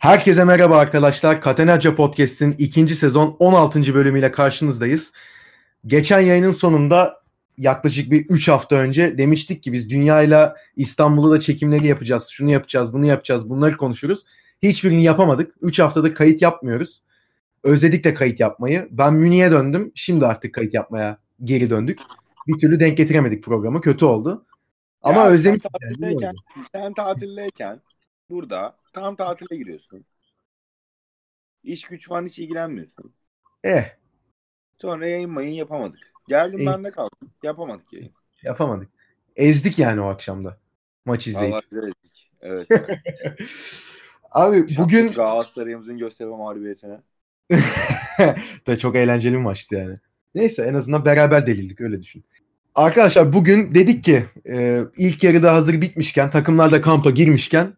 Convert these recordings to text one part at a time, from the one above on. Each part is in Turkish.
Herkese merhaba arkadaşlar. Katenaca Podcast'in ikinci sezon 16. bölümüyle karşınızdayız. Geçen yayının sonunda yaklaşık bir 3 hafta önce demiştik ki biz dünyayla İstanbul'da da çekimleri yapacağız. Şunu yapacağız, bunu yapacağız, bunları konuşuruz. Hiçbirini yapamadık. 3 haftada kayıt yapmıyoruz. Özledik de kayıt yapmayı. Ben Münih'e döndüm. Şimdi artık kayıt yapmaya geri döndük. Bir türlü denk getiremedik programı. Kötü oldu. Ama Ya özlemiş. Sen tatildeyken, sen tatildeyken burada tam tatile giriyorsun. İş güç falan hiç ilgilenmiyorsun. Eh Sonra yayın mayın yapamadık. Geldim İyi. ben de kaldım. Yapamadık yayın. yapamadık. Ezdik yani o akşamda. Maç izleyip. Allah bilir ettik. Evet. Abi bugün Galatasaray'ımızın gösterme mağlubiyetine. da çok eğlenceli bir maçtı yani. Neyse en azından beraber delildik öyle düşün. Arkadaşlar bugün dedik ki e, ilk yarıda hazır bitmişken takımlar da kampa girmişken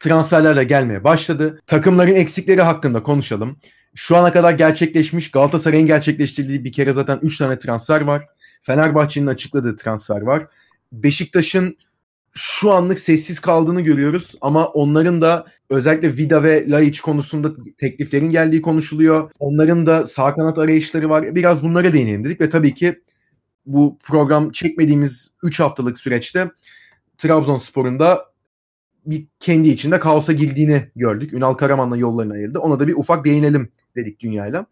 transferler de gelmeye başladı. Takımların eksikleri hakkında konuşalım. Şu ana kadar gerçekleşmiş Galatasaray'ın gerçekleştirdiği bir kere zaten 3 tane transfer var. Fenerbahçe'nin açıkladığı transfer var. Beşiktaş'ın şu anlık sessiz kaldığını görüyoruz ama onların da özellikle Vida ve Laiç konusunda tekliflerin geldiği konuşuluyor. Onların da sağ kanat arayışları var. Biraz bunlara değinelim dedik ve tabii ki bu program çekmediğimiz 3 haftalık süreçte Trabzonspor'un da bir kendi içinde kaosa girdiğini gördük. Ünal Karaman'la yollarını ayırdı. Ona da bir ufak değinelim dedik dünyayla.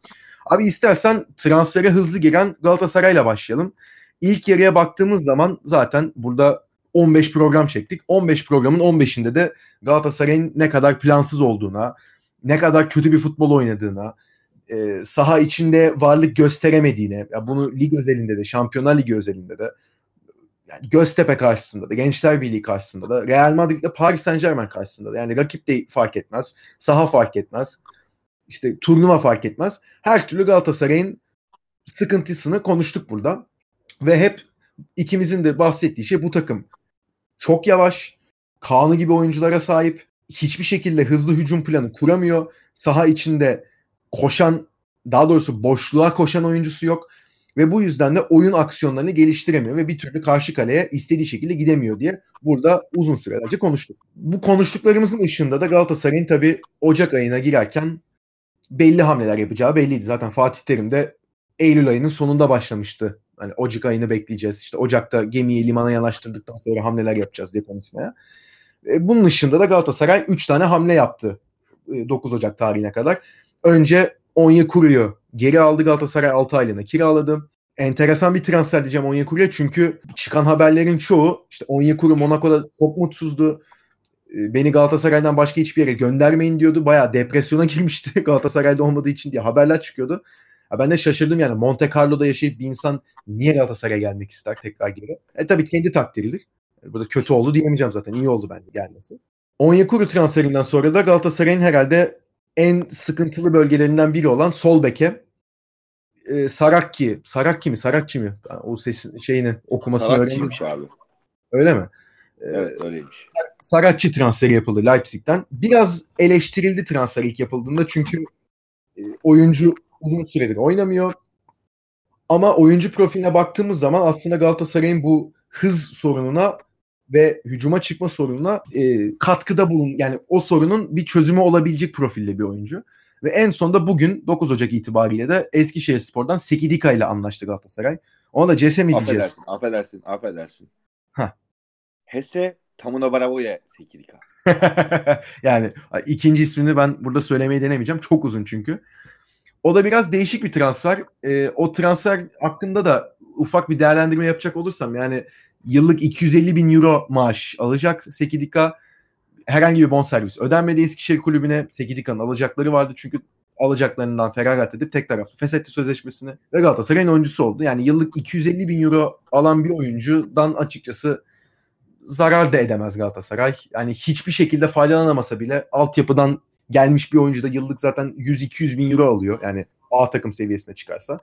Abi istersen transfere hızlı giren Galatasaray'la başlayalım. İlk yarıya baktığımız zaman zaten burada 15 program çektik. 15 programın 15'inde de Galatasaray'ın ne kadar plansız olduğuna, ne kadar kötü bir futbol oynadığına, e, saha içinde varlık gösteremediğine, ya bunu lig özelinde de, Şampiyonlar Ligi özelinde de, yani Göztepe karşısında da, Gençler Birliği karşısında da, Real Madrid ile Paris Saint Germain karşısında da. Yani rakip de fark etmez, saha fark etmez, işte turnuva fark etmez. Her türlü Galatasaray'ın sıkıntısını konuştuk burada. Ve hep ikimizin de bahsettiği şey bu takım çok yavaş, Kaan'ı gibi oyunculara sahip, hiçbir şekilde hızlı hücum planı kuramıyor. Saha içinde koşan, daha doğrusu boşluğa koşan oyuncusu yok. Ve bu yüzden de oyun aksiyonlarını geliştiremiyor ve bir türlü karşı kaleye istediği şekilde gidemiyor diye burada uzun sürelerce konuştuk. Bu konuştuklarımızın ışığında da Galatasaray'ın tabii Ocak ayına girerken belli hamleler yapacağı belliydi. Zaten Fatih Terim de Eylül ayının sonunda başlamıştı. Hani Ocak ayını bekleyeceğiz. İşte Ocak'ta gemiyi limana yanaştırdıktan sonra hamleler yapacağız diye konuşmaya. E, bunun dışında da Galatasaray 3 tane hamle yaptı e, 9 Ocak tarihine kadar. Önce Onyekuru'yu geri aldı Galatasaray 6 aylığına kiraladı. Enteresan bir transfer diyeceğim Onyekuru'ya çünkü çıkan haberlerin çoğu işte Onyekuru Monaco'da çok mutsuzdu. E, Beni Galatasaray'dan başka hiçbir yere göndermeyin diyordu. Bayağı depresyona girmişti Galatasaray'da olmadığı için diye haberler çıkıyordu. Ya ben de şaşırdım yani Monte Carlo'da yaşayıp bir insan niye Galatasaray'a gelmek ister tekrar geri? E tabii kendi takdiridir. Yani burada kötü oldu diyemeyeceğim zaten. İyi oldu bence gelmesi. Onyekuru transferinden sonra da Galatasaray'ın herhalde en sıkıntılı bölgelerinden biri olan sol beke e, Sarakki. Sarakki mi? Sarakki mi? O sesin şeyini okumasını öğrendim. Abi. Öyle mi? E, Evet öyleymiş. Saratçı transferi yapıldı Leipzig'ten. Biraz eleştirildi transfer ilk yapıldığında çünkü e, oyuncu uzun süredir oynamıyor. Ama oyuncu profiline baktığımız zaman aslında Galatasaray'ın bu hız sorununa ve hücuma çıkma sorununa e, katkıda bulun yani o sorunun bir çözümü olabilecek profilde bir oyuncu. Ve en sonunda bugün 9 Ocak itibariyle de Eskişehirspor'dan Sekidika ile anlaştı Galatasaray. Ona da Cese mi diyeceğiz? Affedersin, affedersin, affedersin. Hah. Hese Tamuna Bravo'ya Sekirika. yani ikinci ismini ben burada söylemeyi denemeyeceğim. Çok uzun çünkü. O da biraz değişik bir transfer. Ee, o transfer hakkında da ufak bir değerlendirme yapacak olursam yani yıllık 250 bin euro maaş alacak Sekidika. Herhangi bir bonservis ödenmedi Eskişehir kulübüne. Sekidika'nın alacakları vardı çünkü alacaklarından feragat edip tek taraflı feshetti sözleşmesini ve Galatasaray'ın oyuncusu oldu. Yani yıllık 250 bin euro alan bir oyuncudan açıkçası zarar da edemez Galatasaray. Yani hiçbir şekilde faydalanamasa bile altyapıdan gelmiş bir oyuncu da yıllık zaten 100-200 bin euro alıyor. Yani A takım seviyesine çıkarsa.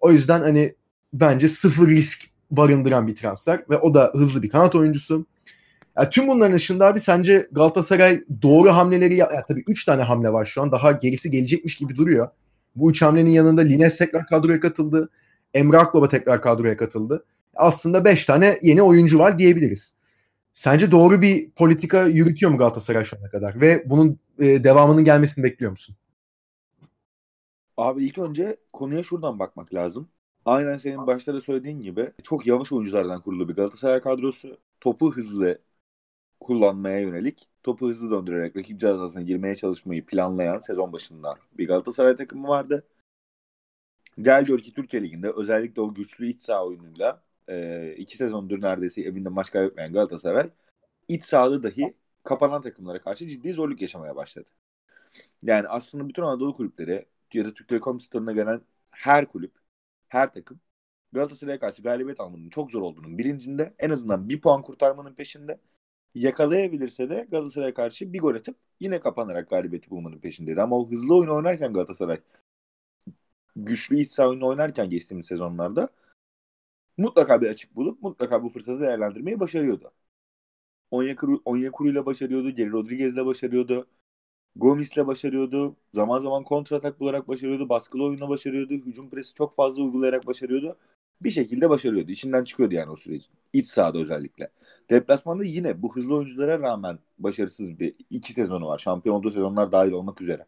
O yüzden hani bence sıfır risk barındıran bir transfer ve o da hızlı bir kanat oyuncusu. Ya tüm bunların dışında abi sence Galatasaray doğru hamleleri ya, ya tabii 3 tane hamle var şu an. Daha gerisi gelecekmiş gibi duruyor. Bu üç hamlenin yanında Lines tekrar kadroya katıldı. Emre Akbaba tekrar kadroya katıldı. Aslında 5 tane yeni oyuncu var diyebiliriz. Sence doğru bir politika yürütüyor mu Galatasaray şu ana kadar? Ve bunun e, devamının gelmesini bekliyor musun? Abi ilk önce konuya şuradan bakmak lazım. Aynen senin başta da söylediğin gibi çok yavaş oyunculardan kurulu bir Galatasaray kadrosu. Topu hızlı kullanmaya yönelik, topu hızlı döndürerek rakip cezasına girmeye çalışmayı planlayan sezon başında bir Galatasaray takımı vardı. Gel gör ki Türkiye Ligi'nde özellikle o güçlü iç saha oyunuyla e, iki sezondur neredeyse evinde maç kaybetmeyen Galatasaray iç sahada dahi kapanan takımlara karşı ciddi zorluk yaşamaya başladı. Yani aslında bütün Anadolu kulüpleri ya da Türk Telekom stadına gelen her kulüp, her takım Galatasaray'a karşı galibiyet almanın çok zor olduğunun bilincinde en azından bir puan kurtarmanın peşinde yakalayabilirse de Galatasaray'a karşı bir gol atıp yine kapanarak galibiyeti bulmanın peşindeydi. Ama o hızlı oyun oynarken Galatasaray güçlü iç saha oyunu oynarken geçtiğimiz sezonlarda mutlaka bir açık bulup mutlaka bu fırsatı değerlendirmeyi başarıyordu. Onyekuru, Onyekuru ile başarıyordu. Geri Rodriguez ile başarıyordu. Gomis'le başarıyordu. Zaman zaman kontratak bularak başarıyordu. Baskılı oyunla başarıyordu. Hücum presi çok fazla uygulayarak başarıyordu. Bir şekilde başarıyordu. İçinden çıkıyordu yani o sürecin. İç sahada özellikle. Deplasmanda yine bu hızlı oyunculara rağmen başarısız bir iki sezonu var. Şampiyon olduğu sezonlar dahil olmak üzere.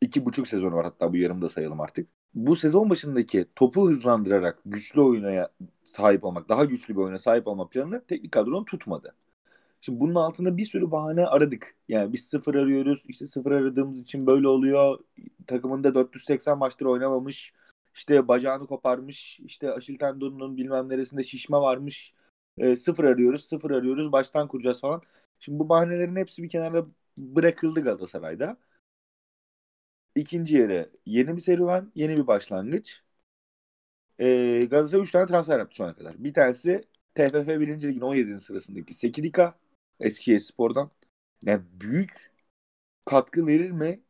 İki buçuk sezonu var hatta bu yarımda sayalım artık. Bu sezon başındaki topu hızlandırarak güçlü oyuna sahip olmak, daha güçlü bir oyuna sahip olma planını teknik kadronun tutmadı. Şimdi bunun altında bir sürü bahane aradık. Yani biz sıfır arıyoruz. İşte sıfır aradığımız için böyle oluyor. Takımında 480 maçtır oynamamış. İşte bacağını koparmış. İşte aşil tendonunun bilmem neresinde şişme varmış. E, sıfır arıyoruz, sıfır arıyoruz. Baştan kuracağız falan. Şimdi bu bahanelerin hepsi bir kenara bırakıldı Galatasaray'da. İkinci yere yeni bir serüven, yeni bir başlangıç. E, Galatasaray 3 tane transfer yaptı şu ana kadar. Bir tanesi TFF 1. Lig'in 17. sırasındaki Sekidika Eskiye Spor'dan. Yani büyük katkı verir mi?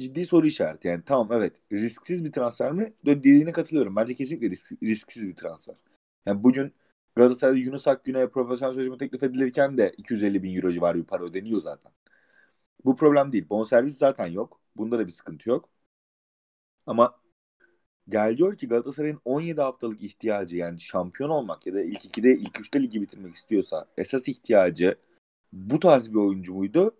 Ciddi soru işareti. Yani tamam evet risksiz bir transfer mi? Dediğine katılıyorum. Bence kesinlikle risk, risksiz bir transfer. Yani bugün Galatasaray'da Yunus Akgün'e profesyonel sözleşme teklif edilirken de 250 bin euro civarı bir para ödeniyor zaten. Bu problem değil. Bonservis zaten yok. Bunda da bir sıkıntı yok. Ama gel diyor ki Galatasaray'ın 17 haftalık ihtiyacı yani şampiyon olmak ya da ilk 2'de ilk 3'te ligi bitirmek istiyorsa esas ihtiyacı bu tarz bir oyuncu muydu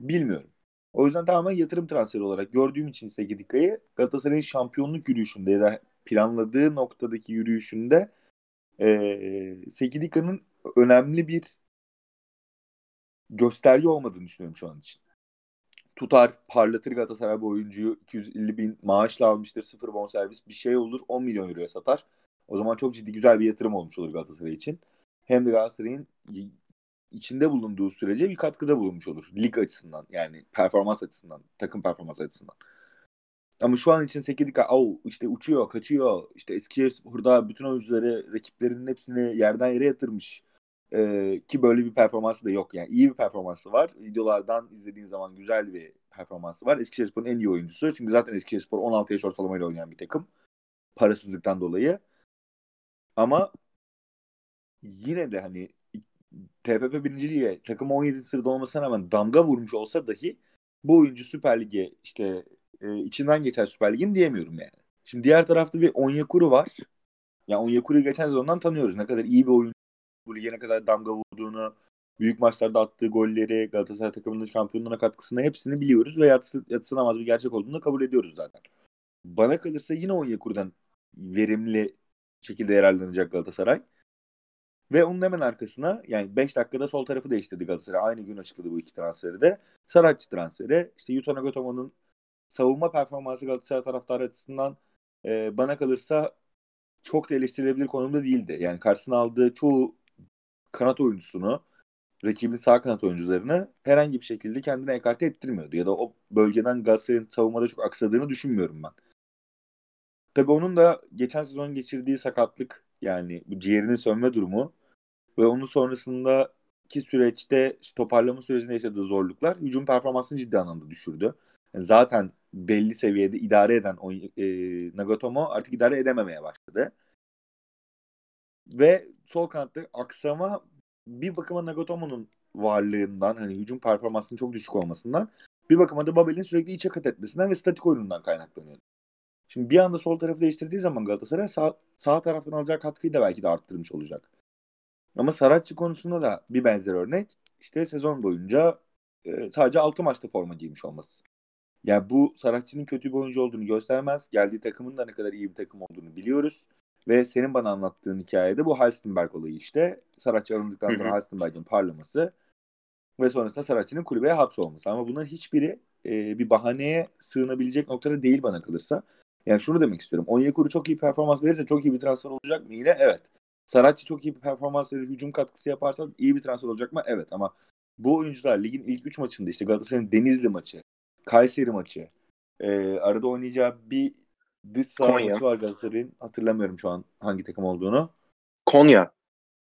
bilmiyorum. O yüzden tamamen yatırım transferi olarak gördüğüm için Sekidika'yı Galatasaray'ın şampiyonluk yürüyüşünde ya da planladığı noktadaki yürüyüşünde e, Sekidika'nın önemli bir gösterge olmadığını düşünüyorum şu an için. Tutar, parlatır Galatasaray bu oyuncuyu 250 bin maaşla almıştır, sıfır bonservis bir şey olur 10 milyon euroya satar. O zaman çok ciddi güzel bir yatırım olmuş olur Galatasaray için. Hem de Galatasaray'ın içinde bulunduğu sürece bir katkıda bulunmuş olur. Lig açısından yani performans açısından, takım performans açısından. Ama şu an için Sekidika au işte uçuyor, kaçıyor. İşte Eskişehir burada bütün oyuncuları, rakiplerinin hepsini yerden yere yatırmış. Ee, ki böyle bir performansı da yok. Yani iyi bir performansı var. Videolardan izlediğin zaman güzel bir performansı var. Eskişehirspor'un en iyi oyuncusu. Çünkü zaten Eskişehirspor 16 yaş ortalamayla oynayan bir takım. Parasızlıktan dolayı. Ama yine de hani TFF birinciliğe takım 17 sırada olmasına rağmen damga vurmuş olsa dahi bu oyuncu Süper Lig'e işte e, içinden geçer Süper Lig'in diyemiyorum yani. Şimdi diğer tarafta bir Onyekuru var. Ya yani Onyekuru'yu geçen sezondan tanıyoruz. Ne kadar iyi bir oyuncu bu lige ne kadar damga vurduğunu, büyük maçlarda attığı golleri, Galatasaray takımının şampiyonluğuna katkısını hepsini biliyoruz ve yatsı, yatsınamaz bir gerçek olduğunu kabul ediyoruz zaten. Bana kalırsa yine Onyekuru'dan verimli şekilde yararlanacak Galatasaray. Ve onun hemen arkasına yani 5 dakikada sol tarafı değiştirdi Galatasaray. Aynı gün açıkladı bu iki transferi de. Saratçı transferi. İşte Yuto Nagatomo'nun savunma performansı Galatasaray taraftarı açısından e, bana kalırsa çok da eleştirilebilir konumda değildi. Yani karşısına aldığı çoğu kanat oyuncusunu, rakibin sağ kanat oyuncularını herhangi bir şekilde kendine ekarte ettirmiyordu. Ya da o bölgeden Galatasaray'ın savunmada çok aksadığını düşünmüyorum ben. Tabii onun da geçen sezon geçirdiği sakatlık yani bu ciğerinin sönme durumu ve onun sonrasındaki süreçte toparlama sürecinde yaşadığı zorluklar hücum performansını ciddi anlamda düşürdü. Yani zaten belli seviyede idare eden o, e, Nagatomo artık idare edememeye başladı. Ve sol kanatta aksama bir bakıma Nagatomo'nun varlığından hani hücum performansının çok düşük olmasından bir bakıma da Babel'in sürekli içe kat etmesinden ve statik oyunundan kaynaklanıyor. Şimdi bir anda sol tarafı değiştirdiği zaman Galatasaray sağ, sağ taraftan alacağı katkıyı da belki de arttırmış olacak. Ama Saratçı konusunda da bir benzer örnek. İşte sezon boyunca e, sadece 6 maçta forma giymiş olması. Yani bu Saratçı'nın kötü bir oyuncu olduğunu göstermez. Geldiği takımın da ne kadar iyi bir takım olduğunu biliyoruz. Ve senin bana anlattığın hikayede bu Halstenberg olayı işte. Saratçı alındıktan sonra Halstenberg'in parlaması ve sonrasında Saratçı'nın kulübeye hapsolması. Ama bunların hiçbiri e, bir bahaneye sığınabilecek noktada değil bana kalırsa. Yani şunu demek istiyorum. Onyekuru çok iyi performans verirse çok iyi bir transfer olacak mı? Yine evet. Saratçı çok iyi bir performans verir, hücum katkısı yaparsa iyi bir transfer olacak mı? Evet ama bu oyuncular ligin ilk 3 maçında işte Galatasaray'ın Denizli maçı, Kayseri maçı, e, arada oynayacağı bir dış saha maçı var Galatasaray'ın. Hatırlamıyorum şu an hangi takım olduğunu. Konya.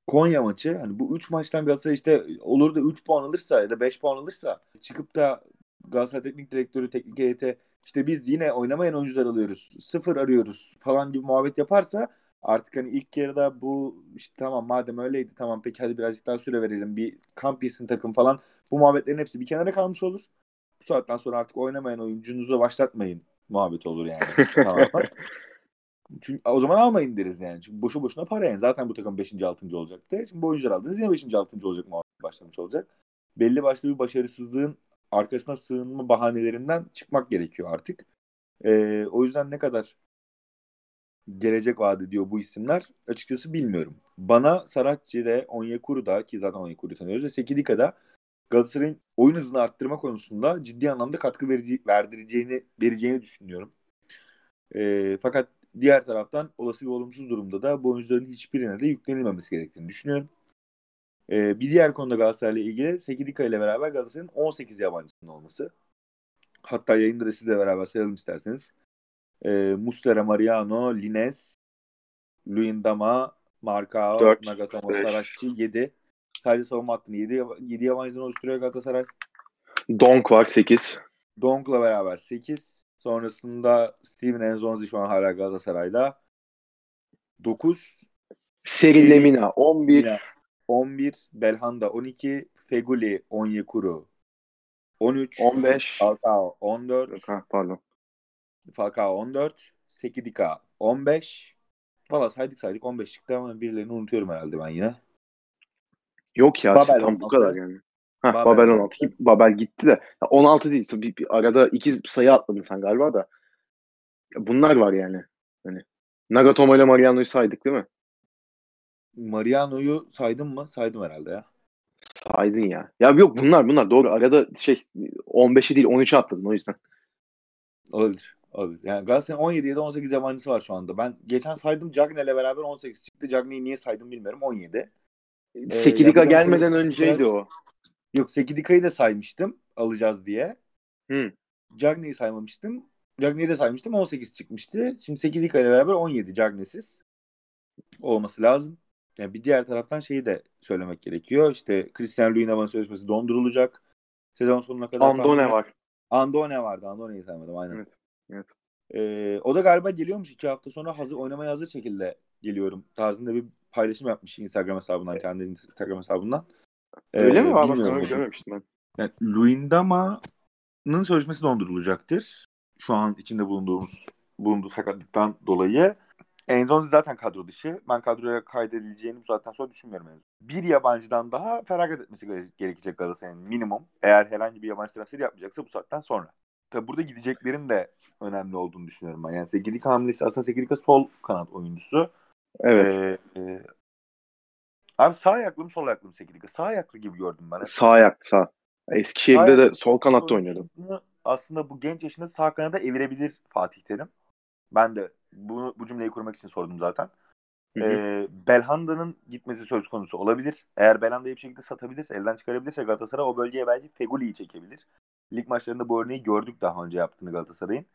Konya maçı hani bu 3 maçtan Galatasaray işte olur da 3 puan alırsa ya da 5 puan alırsa çıkıp da Galatasaray Teknik Direktörü, teknik heyete işte biz yine oynamayan oyuncular alıyoruz. Sıfır arıyoruz falan gibi muhabbet yaparsa artık hani ilk yarıda bu işte tamam madem öyleydi tamam peki hadi birazcık daha süre verelim bir kamp yesin takım falan bu muhabbetlerin hepsi bir kenara kalmış olur. Bu saatten sonra artık oynamayan oyuncunuzu başlatmayın muhabbet olur yani. tamam. Çünkü o zaman almayın deriz yani. Çünkü boşu boşuna para yani. Zaten bu takım 5. 6. olacaktı. Şimdi bu oyuncular aldınız yine 5. 6. olacak muhabbet başlamış olacak. Belli başlı bir başarısızlığın arkasına sığınma bahanelerinden çıkmak gerekiyor artık. Ee, o yüzden ne kadar gelecek vaat ediyor bu isimler açıkçası bilmiyorum. Bana Saratçı da Onyekuru'da ki zaten Onyekuru'yu tanıyoruz ve Sekidika'da Galatasaray'ın oyun hızını arttırma konusunda ciddi anlamda katkı verici, verdireceğini vereceğini düşünüyorum. Ee, fakat diğer taraftan olası bir olumsuz durumda da bu oyuncuların hiçbirine de yüklenilmemesi gerektiğini düşünüyorum. Ee, bir diğer konuda Galatasaray'la ilgili Sekidika ile beraber Galatasaray'ın 18 yabancısının olması. Hatta yayında da sizle beraber sayalım isterseniz. Ee, Muslera, Mariano, Lines, Luyendama, Marcao, Nagatomo. Saracchi 7. Sadece savunma hattını 7, 7 yabancıdan oluşturuyor Galatasaray. Donk var 8. Donk'la beraber 8. Sonrasında Steven Enzonzi şu an hala Galatasaray'da. 9. Seri Lemina 11. Yine 11. Belhanda 12. Feguli Onyekuru 13. 15. Falcao 14. Ha, pardon. Falcao 14. Sekidika 15. Valla saydık saydık 15 çıktı ama birilerini unutuyorum herhalde ben yine. Yok ya Babel tam 16. bu kadar yani. Ha, Babel Babel, 16. 16. Ki Babel gitti de. Ya 16 değil. Bir, bir arada iki sayı atladın sen galiba da. Ya Bunlar var yani. Hani Nagatomo ile Mariano'yu saydık değil mi? Mariano'yu saydım mı? Saydım herhalde ya. Saydın ya. Ya yok bunlar bunlar doğru. Arada şey 15'i değil 13'ü atladın o yüzden. Olabilir. Olabilir. Yani Galatasaray'ın 17 ya da 18 yabancısı var şu anda. Ben geçen saydım Cagney'le beraber 18 çıktı. Cagney'i niye saydım bilmiyorum. 17. Sekidika ya bir de- gelmeden önceydi o. Yok Sekidika'yı da saymıştım alacağız diye. Hı. Cagney'i saymamıştım. Cagney'i de saymıştım 18 çıkmıştı. Şimdi Sekidika ile beraber 17 Cagney'siz olması lazım. Yani bir diğer taraftan şeyi de söylemek gerekiyor. İşte Christian Luyendama'nın sözleşmesi dondurulacak. Sezon sonuna kadar. Andone var. Andone vardı. Andone'yi saymadım aynen. Evet, evet. Ee, o da galiba geliyormuş iki hafta sonra hazır oynamaya hazır şekilde geliyorum tarzında bir paylaşım yapmış Instagram hesabından kendi Instagram hesabından. Ee, Öyle mi? Bak onu görmemiştim ben. Yani Luyendama'nın sözleşmesi dondurulacaktır. Şu an içinde bulunduğumuz bulunduğu sakatlıktan dolayı. Enzonzi zaten kadro dışı. Ben kadroya kaydedileceğini bu saatten sonra düşünmüyorum. Enzonzi. Bir yabancıdan daha feragat etmesi gere- gerekecek Galatasaray'ın minimum. Eğer herhangi bir yabancı transferi yapmayacaksa bu saatten sonra. Tabi burada gideceklerin de önemli olduğunu düşünüyorum ben. Yani Sekidika hamlesi aslında Sekidika sol kanat oyuncusu. Evet. Ee, e, abi sağ ayaklı mı sol ayaklı mı Sekidika? Sağ ayaklı gibi gördüm ben. Sağ ayak sağ. Eskişehir'de de sol kanatta oynuyordu. Aslında bu genç yaşında sağ kanada evirebilir Fatih Terim. Ben de bunu bu cümleyi kurmak için sordum zaten. Hı hı. Ee, Belhanda'nın gitmesi söz konusu olabilir. Eğer Belhanda'yı bir şekilde satabilirse, elden çıkarabilirse Galatasaray o bölgeye belki Feguli'yi çekebilir. Lig maçlarında bu örneği gördük daha önce yaptığını Galatasaray'ın.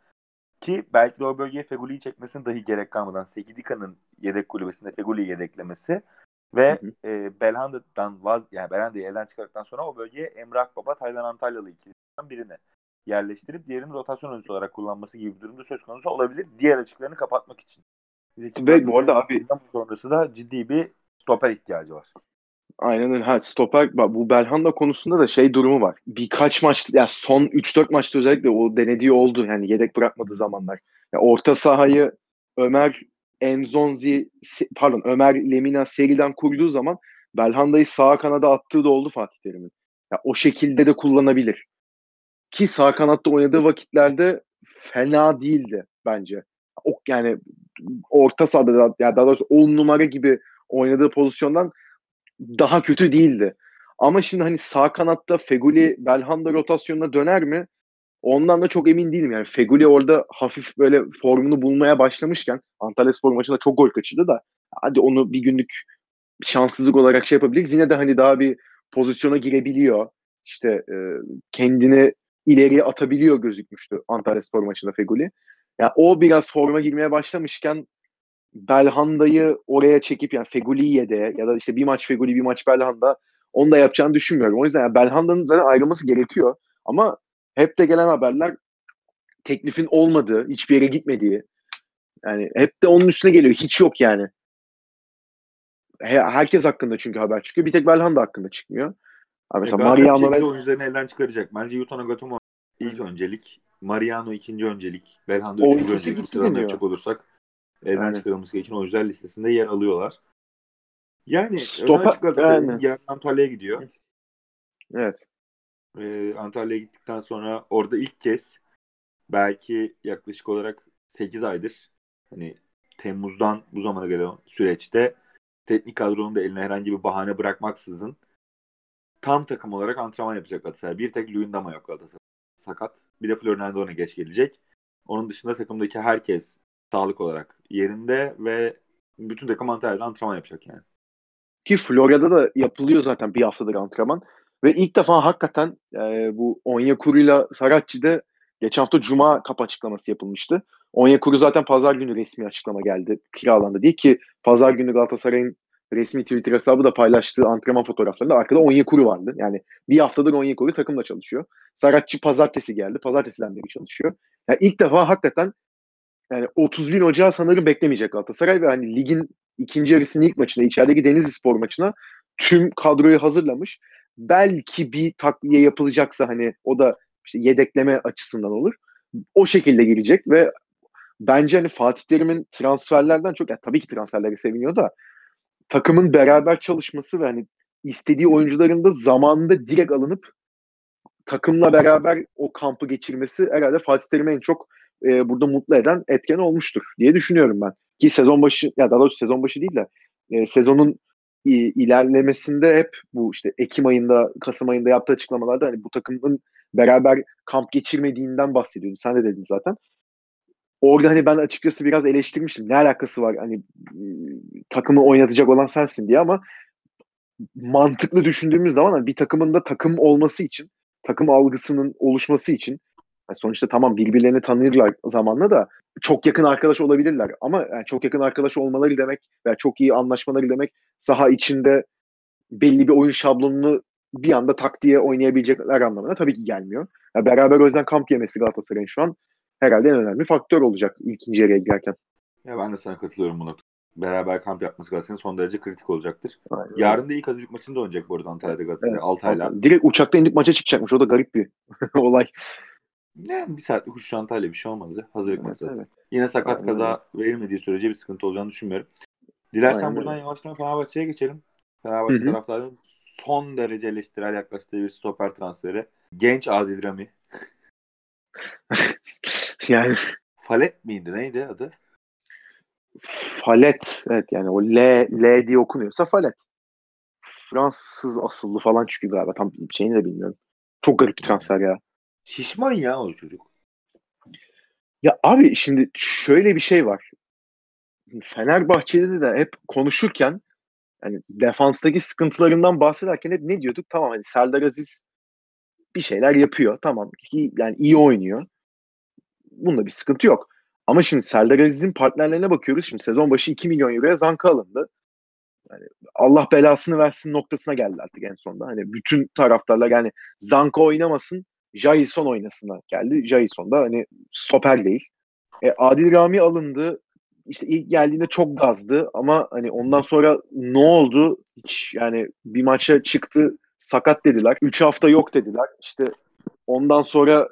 Ki belki de o bölgeye Feguli'yi çekmesine dahi gerek kalmadan Sekidika'nın yedek kulübesinde Feguli'yi yedeklemesi ve Hı hı. e, Belhanda'dan vaz yani Belhanda'yı elden çıkardıktan sonra o bölgeye Emrah Baba, Taylan Antalyalı ikilisinden birini yerleştirip diğerini rotasyon oyuncusu olarak kullanması gibi bir durumda söz konusu olabilir. Diğer açıklarını kapatmak için. Ve bu arada abi- sonrası da ciddi bir stoper ihtiyacı var. Aynen öyle. Ha, stoper bu Belhanda konusunda da şey durumu var. Birkaç maç ya son 3-4 maçta özellikle o denediği oldu. Yani yedek bırakmadığı zamanlar. Ya orta sahayı Ömer Enzonzi pardon Ömer Lemina seriden kurduğu zaman Belhanda'yı sağ kanada attığı da oldu Fatih Terim'in. Ya, o şekilde de kullanabilir. Ki sağ kanatta oynadığı vakitlerde fena değildi bence. O, yani orta sahada da, yani daha doğrusu 10 numara gibi oynadığı pozisyondan daha kötü değildi. Ama şimdi hani sağ kanatta Feguli Belhanda rotasyonuna döner mi? Ondan da çok emin değilim. Yani Feguli orada hafif böyle formunu bulmaya başlamışken Antalya Spor maçında çok gol kaçırdı da hadi onu bir günlük şanssızlık olarak şey yapabiliriz. Yine de hani daha bir pozisyona girebiliyor. İşte e, kendini ileriye atabiliyor gözükmüştü Antalya Spor maçında Feguli. Yani o biraz forma girmeye başlamışken Belhanda'yı oraya çekip yani Feguli'ye de ya da işte bir maç Feguli bir maç Belhanda onu da yapacağını düşünmüyorum. O yüzden yani Belhanda'nın zaten ayrılması gerekiyor. Ama hep de gelen haberler teklifin olmadığı, hiçbir yere gitmediği. Yani hep de onun üstüne geliyor. Hiç yok yani. Herkes hakkında çünkü haber çıkıyor. Bir tek Belhanda hakkında çıkmıyor. Abi mesela e, Mariano ve oyuncularını elden çıkaracak. Bence Yuta Nagatomo ilk öncelik. Mariano ikinci öncelik. Belhanda üçüncü öncelik. Sıralama yapacak olursak elden yani. çıkarılması gereken oyuncular listesinde yer alıyorlar. Yani Stopa, yani. yarın Antalya'ya gidiyor. Evet. Ee, Antalya'ya gittikten sonra orada ilk kez belki yaklaşık olarak 8 aydır hani Temmuz'dan bu zamana gelen süreçte teknik kadronun da eline herhangi bir bahane bırakmaksızın tam takım olarak antrenman yapacak Galatasaray. Bir tek Luyendama yok Galatasaray. Sakat. Bir de Florian geç gelecek. Onun dışında takımdaki herkes sağlık olarak yerinde ve bütün takım Antalya'da antrenman yapacak yani. Ki Florya'da da yapılıyor zaten bir haftadır antrenman. Ve ilk defa hakikaten e, bu Onyekuru'yla Saratçı'da geçen hafta Cuma kap açıklaması yapılmıştı. Onyekuru zaten pazar günü resmi açıklama geldi kiralandı diye ki pazar günü Galatasaray'ın resmi Twitter hesabı da paylaştığı antrenman fotoğraflarında arkada Onyekuru vardı. Yani bir haftadır Onyekuru takımla çalışıyor. Saratçı pazartesi geldi. Pazartesiden beri çalışıyor. Yani ilk defa hakikaten yani 31 Ocağı sanırım beklemeyecek Galatasaray ve hani ligin ikinci yarısının ilk maçına, içerideki Denizli Spor maçına tüm kadroyu hazırlamış. Belki bir takviye yapılacaksa hani o da işte yedekleme açısından olur. O şekilde gelecek ve bence hani Fatih Terim'in transferlerden çok yani tabii ki transferleri seviniyor da takımın beraber çalışması ve hani istediği oyuncuların da zamanında direkt alınıp takımla beraber o kampı geçirmesi herhalde Fatih Terim'i en çok e, burada mutlu eden etken olmuştur diye düşünüyorum ben. Ki sezon başı ya daha doğrusu sezon başı değil de e, sezonun e, ilerlemesinde hep bu işte Ekim ayında, Kasım ayında yaptığı açıklamalarda hani bu takımın beraber kamp geçirmediğinden bahsediyordu. Sen de dedin zaten. Orada hani ben açıkçası biraz eleştirmiştim. Ne alakası var hani takımı oynatacak olan sensin diye ama mantıklı düşündüğümüz zaman hani bir takımın da takım olması için, takım algısının oluşması için yani sonuçta tamam birbirlerini tanırlar zamanla da çok yakın arkadaş olabilirler. Ama yani çok yakın arkadaş olmaları demek veya çok iyi anlaşmaları demek saha içinde belli bir oyun şablonunu bir anda tak diye oynayabilecekler anlamına tabii ki gelmiyor. Yani beraber o yüzden kamp yemesi Galatasaray'ın şu an herhalde en önemli faktör olacak ikinci yarıya girerken. Ya ben de sana katılıyorum buna. Beraber kamp yapması Galatasaray'ın son derece kritik olacaktır. Aynen. Yarın da ilk hazırlık maçında oynayacak bu arada Antalya'da Galatasaray. Evet, Altay'la. Direkt uçakta indik maça çıkacakmış. O da garip bir olay. Ne bir saatlik uçuş çantayla bir şey olmaz ya. Hazırlık evet, masası. Evet. Yine sakat Aynen. kaza verilmediği sürece bir sıkıntı olacağını düşünmüyorum. Dilersen Aynen. buradan yavaştan Fenerbahçe'ye geçelim. Fenerbahçe taraftarının son derece eleştirel yaklaştığı bir stoper transferi. Genç Adil Rami. yani Falet miydi? Neydi adı? Falet. Evet yani o L, L diye okunuyorsa Falet. Fransız asıllı falan çünkü galiba. Tam şeyini de bilmiyorum. Çok garip bir transfer ya. Şişman ya o çocuk. Ya abi şimdi şöyle bir şey var. Fenerbahçe'de de hep konuşurken hani defanstaki sıkıntılarından bahsederken hep ne diyorduk? Tamam hani Serdar Aziz bir şeyler yapıyor. Tamam. İyi, yani iyi oynuyor. Bunda bir sıkıntı yok. Ama şimdi Serdar Aziz'in partnerlerine bakıyoruz. Şimdi sezon başı 2 milyon euroya zanka alındı. Yani Allah belasını versin noktasına geldi artık en sonunda. Hani bütün taraftarlar yani zanka oynamasın Jason oynasına geldi. Jason da hani stoper değil. E, Adil Rami alındı. İşte ilk geldiğinde çok gazdı ama hani ondan sonra ne oldu? Hiç yani bir maça çıktı sakat dediler. 3 hafta yok dediler. İşte ondan sonra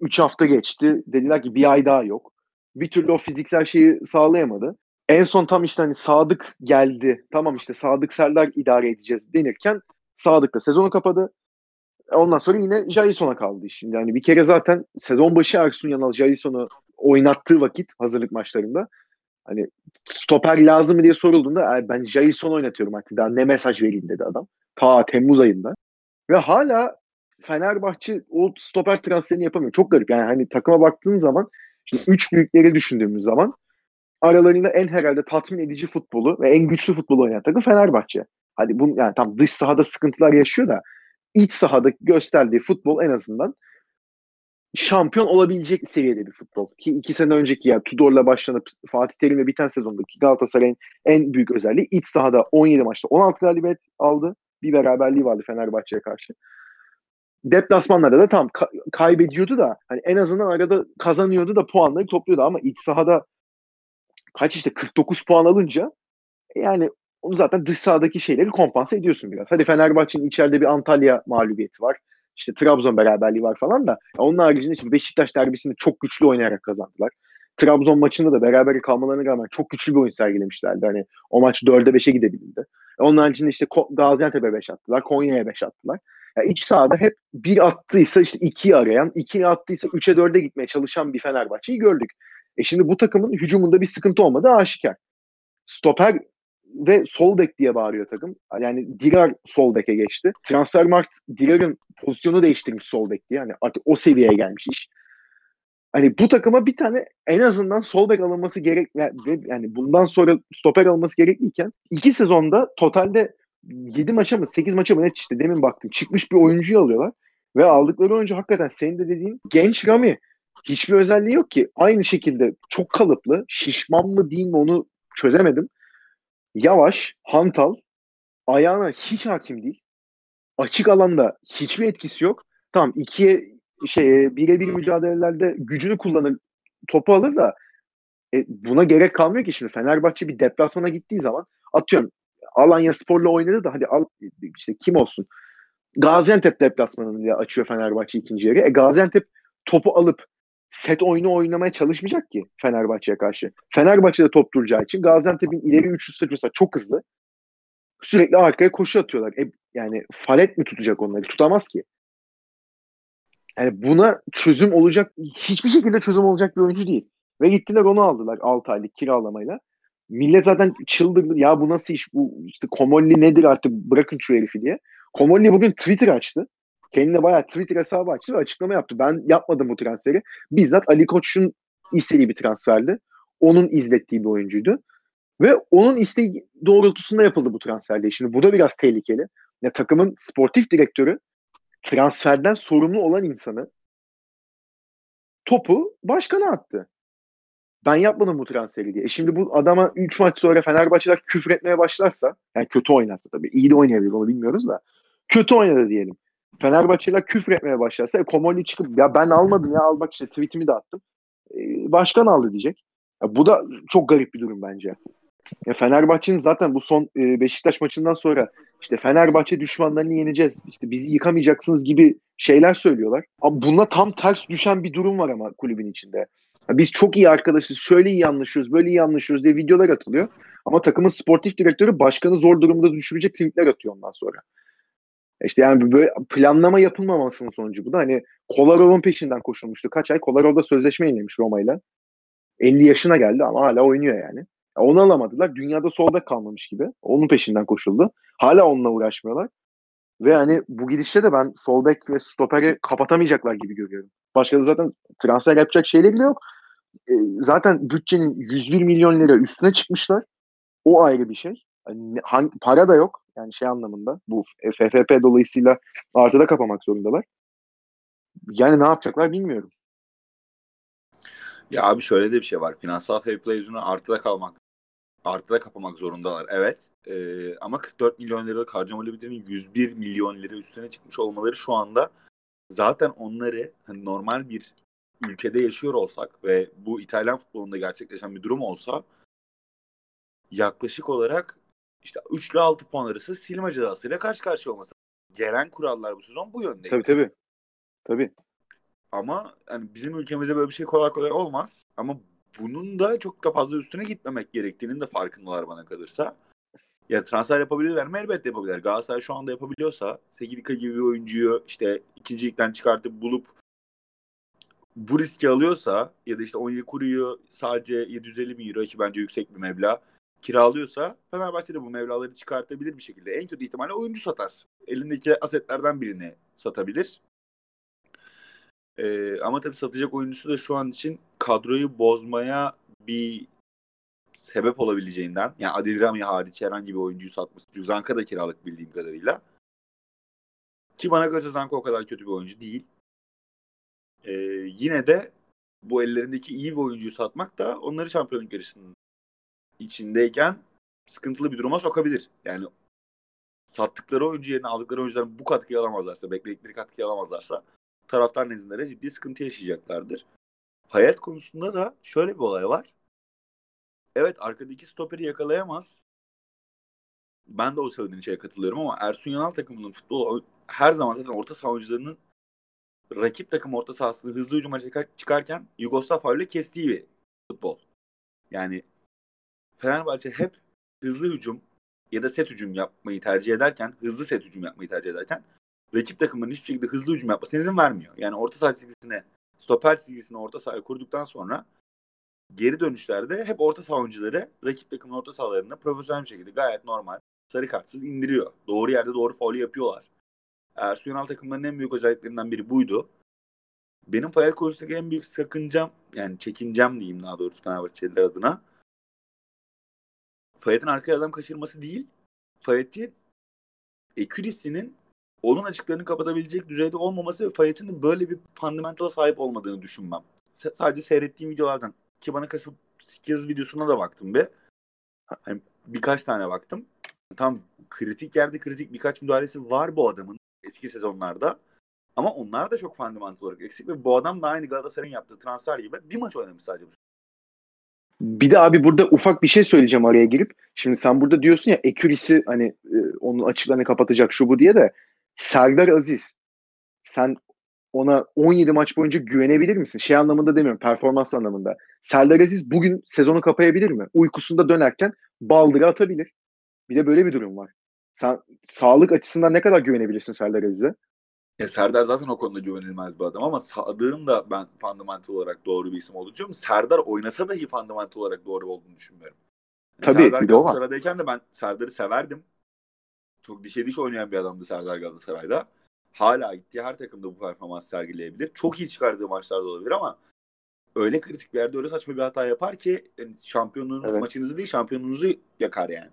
3 hafta geçti. Dediler ki bir ay daha yok. Bir türlü o fiziksel şeyi sağlayamadı. En son tam işte hani Sadık geldi. Tamam işte Sadık Serdar idare edeceğiz denirken Sadık da sezonu kapadı. Ondan sonra yine Jason'a kaldı şimdi. Yani bir kere zaten sezon başı Ersun Yanal Jason'u oynattığı vakit hazırlık maçlarında hani stoper lazım mı diye sorulduğunda ben Jason oynatıyorum artık daha ne mesaj vereyim dedi adam. Ta Temmuz ayında. Ve hala Fenerbahçe o stoper transferini yapamıyor. Çok garip yani hani takıma baktığın zaman şimdi üç büyükleri düşündüğümüz zaman aralarında en herhalde tatmin edici futbolu ve en güçlü futbolu oynayan takım Fenerbahçe. Hadi bu yani tam dış sahada sıkıntılar yaşıyor da iç sahada gösterdiği futbol en azından şampiyon olabilecek seviyede bir futbol. Ki iki sene önceki ya Tudor'la başlanıp Fatih Terim'le biten sezondaki Galatasaray'ın en büyük özelliği iç sahada 17 maçta 16 galibiyet aldı. Bir beraberliği vardı Fenerbahçe'ye karşı. Deplasmanlarda da tam ka- kaybediyordu da hani en azından arada kazanıyordu da puanları topluyordu ama iç sahada kaç işte 49 puan alınca yani zaten dış sahadaki şeyleri kompanse ediyorsun biraz. Hadi Fenerbahçe'nin içeride bir Antalya mağlubiyeti var. İşte Trabzon beraberliği var falan da. Onun haricinde şimdi Beşiktaş derbisini çok güçlü oynayarak kazandılar. Trabzon maçında da beraber kalmalarına rağmen çok güçlü bir oyun sergilemişlerdi. Hani o maç 4'e 5'e gidebildi. Onun haricinde işte Gaziantep'e 5 attılar. Konya'ya 5 attılar. Yani iç sahada hep bir attıysa işte ikiyi arayan, iki attıysa 3'e 4'e gitmeye çalışan bir Fenerbahçe'yi gördük. E şimdi bu takımın hücumunda bir sıkıntı olmadığı aşikar. Stoper ve sol bek diye bağırıyor takım. Yani Dirar sol beke geçti. Transfermarkt Dirar'ın pozisyonu değiştirmiş sol bek diye. Yani artık o seviyeye gelmiş iş. Hani bu takıma bir tane en azından sol bek alınması gerek yani bundan sonra stoper alınması gerekliyken iki sezonda totalde 7 maça mı 8 maça mı ne işte demin baktım çıkmış bir oyuncuyu alıyorlar ve aldıkları oyuncu hakikaten senin de dediğin genç Rami hiçbir özelliği yok ki. Aynı şekilde çok kalıplı şişman mı değil mi onu çözemedim. Yavaş, hantal, ayağına hiç hakim değil. Açık alanda hiçbir etkisi yok. Tamam ikiye şey e, birebir mücadelelerde gücünü kullanır, topu alır da e, buna gerek kalmıyor ki şimdi Fenerbahçe bir deplasmana gittiği zaman atıyorum Alanya Spor'la oynadı da hadi al işte kim olsun Gaziantep deplasmanını açıyor Fenerbahçe ikinci yarı. E, Gaziantep topu alıp set oyunu oynamaya çalışmayacak ki Fenerbahçe'ye karşı. Fenerbahçe'de top duracağı için Gaziantep'in ileri üçlü sıçrası çok hızlı. Sürekli arkaya koşu atıyorlar. E, yani Falet mi tutacak onları? Tutamaz ki. Yani buna çözüm olacak, hiçbir şekilde çözüm olacak bir oyuncu değil. Ve gittiler onu aldılar 6 aylık kiralamayla. Millet zaten çıldırdı. Ya bu nasıl iş? Bu işte Komolli nedir artık bırakın şu herifi diye. Komolli bugün Twitter açtı. Kendine bayağı Twitter hesabı açtı ve açıklama yaptı. Ben yapmadım bu transferi. Bizzat Ali Koç'un istediği bir transferdi. Onun izlettiği bir oyuncuydu. Ve onun isteği doğrultusunda yapıldı bu transferde. Şimdi bu da biraz tehlikeli. Ya takımın sportif direktörü transferden sorumlu olan insanı topu başkana attı. Ben yapmadım bu transferi diye. E şimdi bu adama 3 maç sonra Fenerbahçeler küfür etmeye başlarsa, yani kötü oynarsa tabii, iyi de oynayabilir onu bilmiyoruz da. Kötü oynadı diyelim. Fenerbahçeliler küfür etmeye başlarsa e, Komoli çıkıp ya ben almadım ya al bak işte tweetimi de attım. E, başkan aldı diyecek. Ya, bu da çok garip bir durum bence. Ya Fenerbahçe'nin zaten bu son e, Beşiktaş maçından sonra işte Fenerbahçe düşmanlarını yeneceğiz. İşte bizi yıkamayacaksınız gibi şeyler söylüyorlar. Ama buna tam ters düşen bir durum var ama kulübün içinde. Ya biz çok iyi arkadaşız, şöyle iyi anlaşıyoruz, böyle iyi anlaşıyoruz diye videolar atılıyor. Ama takımın sportif direktörü başkanı zor durumda düşürecek tweetler atıyor ondan sonra. İşte yani böyle planlama yapılmamasının sonucu bu da. Hani Kolarov'un peşinden koşulmuştu. Kaç ay? Kolarov da sözleşme yenilemiş Roma'yla. 50 yaşına geldi ama hala oynuyor yani. Onu alamadılar. Dünyada solda kalmamış gibi. Onun peşinden koşuldu. Hala onunla uğraşmıyorlar. Ve hani bu gidişte de ben sol bek ve stoperi kapatamayacaklar gibi görüyorum. Başka da zaten transfer yapacak şeyleri bile yok. E, zaten bütçenin 101 milyon lira üstüne çıkmışlar. O ayrı bir şey. Yani hangi, para da yok. Yani şey anlamında bu FFP dolayısıyla artıda kapamak zorundalar. Yani ne yapacaklar bilmiyorum. Ya abi şöyle de bir şey var. Finansal fair play yüzünden artıda kalmak, artıda kapamak zorundalar. Evet. Ee, ama 44 milyon liralık harcamalı bitirinin 101 milyon lira üstüne çıkmış olmaları şu anda zaten onları hani normal bir ülkede yaşıyor olsak ve bu İtalyan futbolunda gerçekleşen bir durum olsa yaklaşık olarak işte 3 ile 6 puan arası silme cezasıyla karşı karşıya olması. Gelen kurallar bu sezon bu yönde. Tabii tabii. Tabii. Ama yani bizim ülkemizde böyle bir şey kolay kolay olmaz. Ama bunun da çok da fazla üstüne gitmemek gerektiğinin de farkındalar bana kalırsa. Ya transfer yapabilirler mi? Elbette yapabilirler. Galatasaray şu anda yapabiliyorsa Sekidika gibi bir oyuncuyu işte ikinci ligden çıkartıp bulup bu riski alıyorsa ya da işte Onyekuru'yu sadece 750 bin euro ki bence yüksek bir meblağ kiralıyorsa Fenerbahçe de bu mevlaları çıkartabilir bir şekilde. En kötü ihtimalle oyuncu satar. Elindeki asetlerden birini satabilir. Ee, ama tabii satacak oyuncusu da şu an için kadroyu bozmaya bir sebep olabileceğinden yani Adil Rami hariç herhangi bir oyuncuyu satması. Çünkü Zanka da kiralık bildiğim kadarıyla. Ki bana göre Zanka o kadar kötü bir oyuncu değil. Ee, yine de bu ellerindeki iyi bir oyuncuyu satmak da onları şampiyonluk yarışının içindeyken sıkıntılı bir duruma sokabilir. Yani sattıkları oyuncu yerine aldıkları oyuncuların bu katkıyı alamazlarsa, bekledikleri katkıyı alamazlarsa taraftar nezdinde ciddi sıkıntı yaşayacaklardır. Hayat konusunda da şöyle bir olay var. Evet arkadaki stoperi yakalayamaz. Ben de o söylediğin şeye katılıyorum ama Ersun Yanal takımının futbol her zaman zaten orta saha oyuncularının rakip takım orta sahasını hızlı hücuma çıkarken Yugoslav ile kestiği bir futbol. Yani Fenerbahçe hep hızlı hücum ya da set hücum yapmayı tercih ederken, hızlı set hücum yapmayı tercih ederken rakip takımların hiçbir şekilde hızlı hücum yapmasına izin vermiyor. Yani orta saha çizgisine, stoper çizgisine orta sahayı kurduktan sonra geri dönüşlerde hep orta saha oyuncuları rakip takımın orta sahalarını profesyonel bir şekilde gayet normal sarı kartsız indiriyor. Doğru yerde doğru faul yapıyorlar. Ersun Yanal takımlarının en büyük özelliklerinden biri buydu. Benim Fayal konusundaki en büyük sakıncam yani çekincem diyeyim daha doğrusu Fenerbahçeliler adına Fayet'in arkaya adam kaçırması değil Fayet'in ekürisinin onun açıklarını kapatabilecek düzeyde olmaması ve Fayet'in böyle bir fundamentala sahip olmadığını düşünmem. S- sadece seyrettiğim videolardan ki bana kasıp skills videosuna da baktım be. Hani birkaç tane baktım. Tam kritik yerde kritik birkaç müdahalesi var bu adamın eski sezonlarda. Ama onlar da çok fundamental olarak eksik ve bu adam da aynı Galatasaray'ın yaptığı transfer gibi bir maç oynamış sadece. Bir de abi burada ufak bir şey söyleyeceğim araya girip. Şimdi sen burada diyorsun ya ekürisi hani e, onun açıklarını kapatacak şu bu diye de Serdar Aziz sen ona 17 maç boyunca güvenebilir misin? Şey anlamında demiyorum performans anlamında. Serdar Aziz bugün sezonu kapayabilir mi? Uykusunda dönerken baldırı atabilir. Bir de böyle bir durum var. Sen sağlık açısından ne kadar güvenebilirsin Serdar Aziz'e? Ya Serdar zaten o konuda güvenilmez bir adam ama Sadık'ın da ben fundamental olarak doğru bir isim olduğunu düşünüyorum. Serdar oynasa dahi fundamental olarak doğru olduğunu düşünmüyorum. Yani Tabii Serdar bir de o var. Galatasaray'dayken de ben Serdar'ı severdim. Çok dişe diş oynayan bir adamdı Serdar Galatasaray'da. Hala gittiği her takımda bu performans sergileyebilir. Çok iyi çıkardığı maçlarda olabilir ama öyle kritik bir yerde öyle saçma bir hata yapar ki yani şampiyonluğunuz Evet. maçınızı değil şampiyonluğunuzu yakar yani.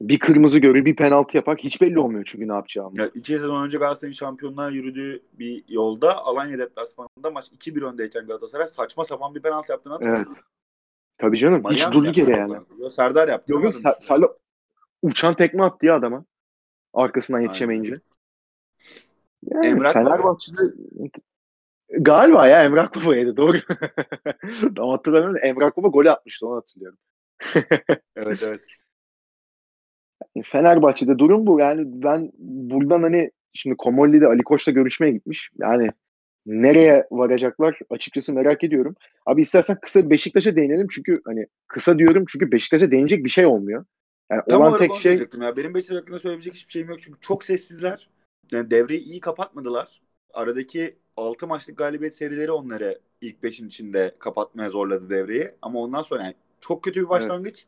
Bir kırmızı görür, bir penaltı yapar. Hiç belli olmuyor çünkü ne yapacağını. Ya iki sezon önce Galatasaray'ın şampiyonluğa yürüdüğü bir yolda Alanya deplasmanında maç 2-1 öndeyken Galatasaray saçma sapan bir penaltı yaptığını hatırlıyorsun. Evet. Tabii canım. Mariano hiç durduk yere yani. Yo, Serdar yaptı. Yok yok? Sa- Salo uçan tekme attı ya adama. Arkasından yetişemeyince. Yani Emrah Fenerbahçe'de galiba ya Emrah Baba'ydı doğru. Tam hatırlamıyorum. Emrah Baba golü atmıştı onu hatırlıyorum. Evet evet. Fenerbahçe'de durum bu. Yani ben buradan hani şimdi Komolli'de Ali Koç'la görüşmeye gitmiş. Yani nereye varacaklar açıkçası merak ediyorum. Abi istersen kısa Beşiktaş'a değinelim çünkü hani kısa diyorum çünkü Beşiktaş'a değinecek bir şey olmuyor. Yani Tam olan tek şey ya. Benim Beşiktaş hakkında söyleyebilecek hiçbir şeyim yok. Çünkü çok sessizler. Yani devreyi iyi kapatmadılar. Aradaki 6 maçlık galibiyet serileri onları ilk 5'in içinde kapatmaya zorladı devreyi. Ama ondan sonra yani çok kötü bir başlangıç.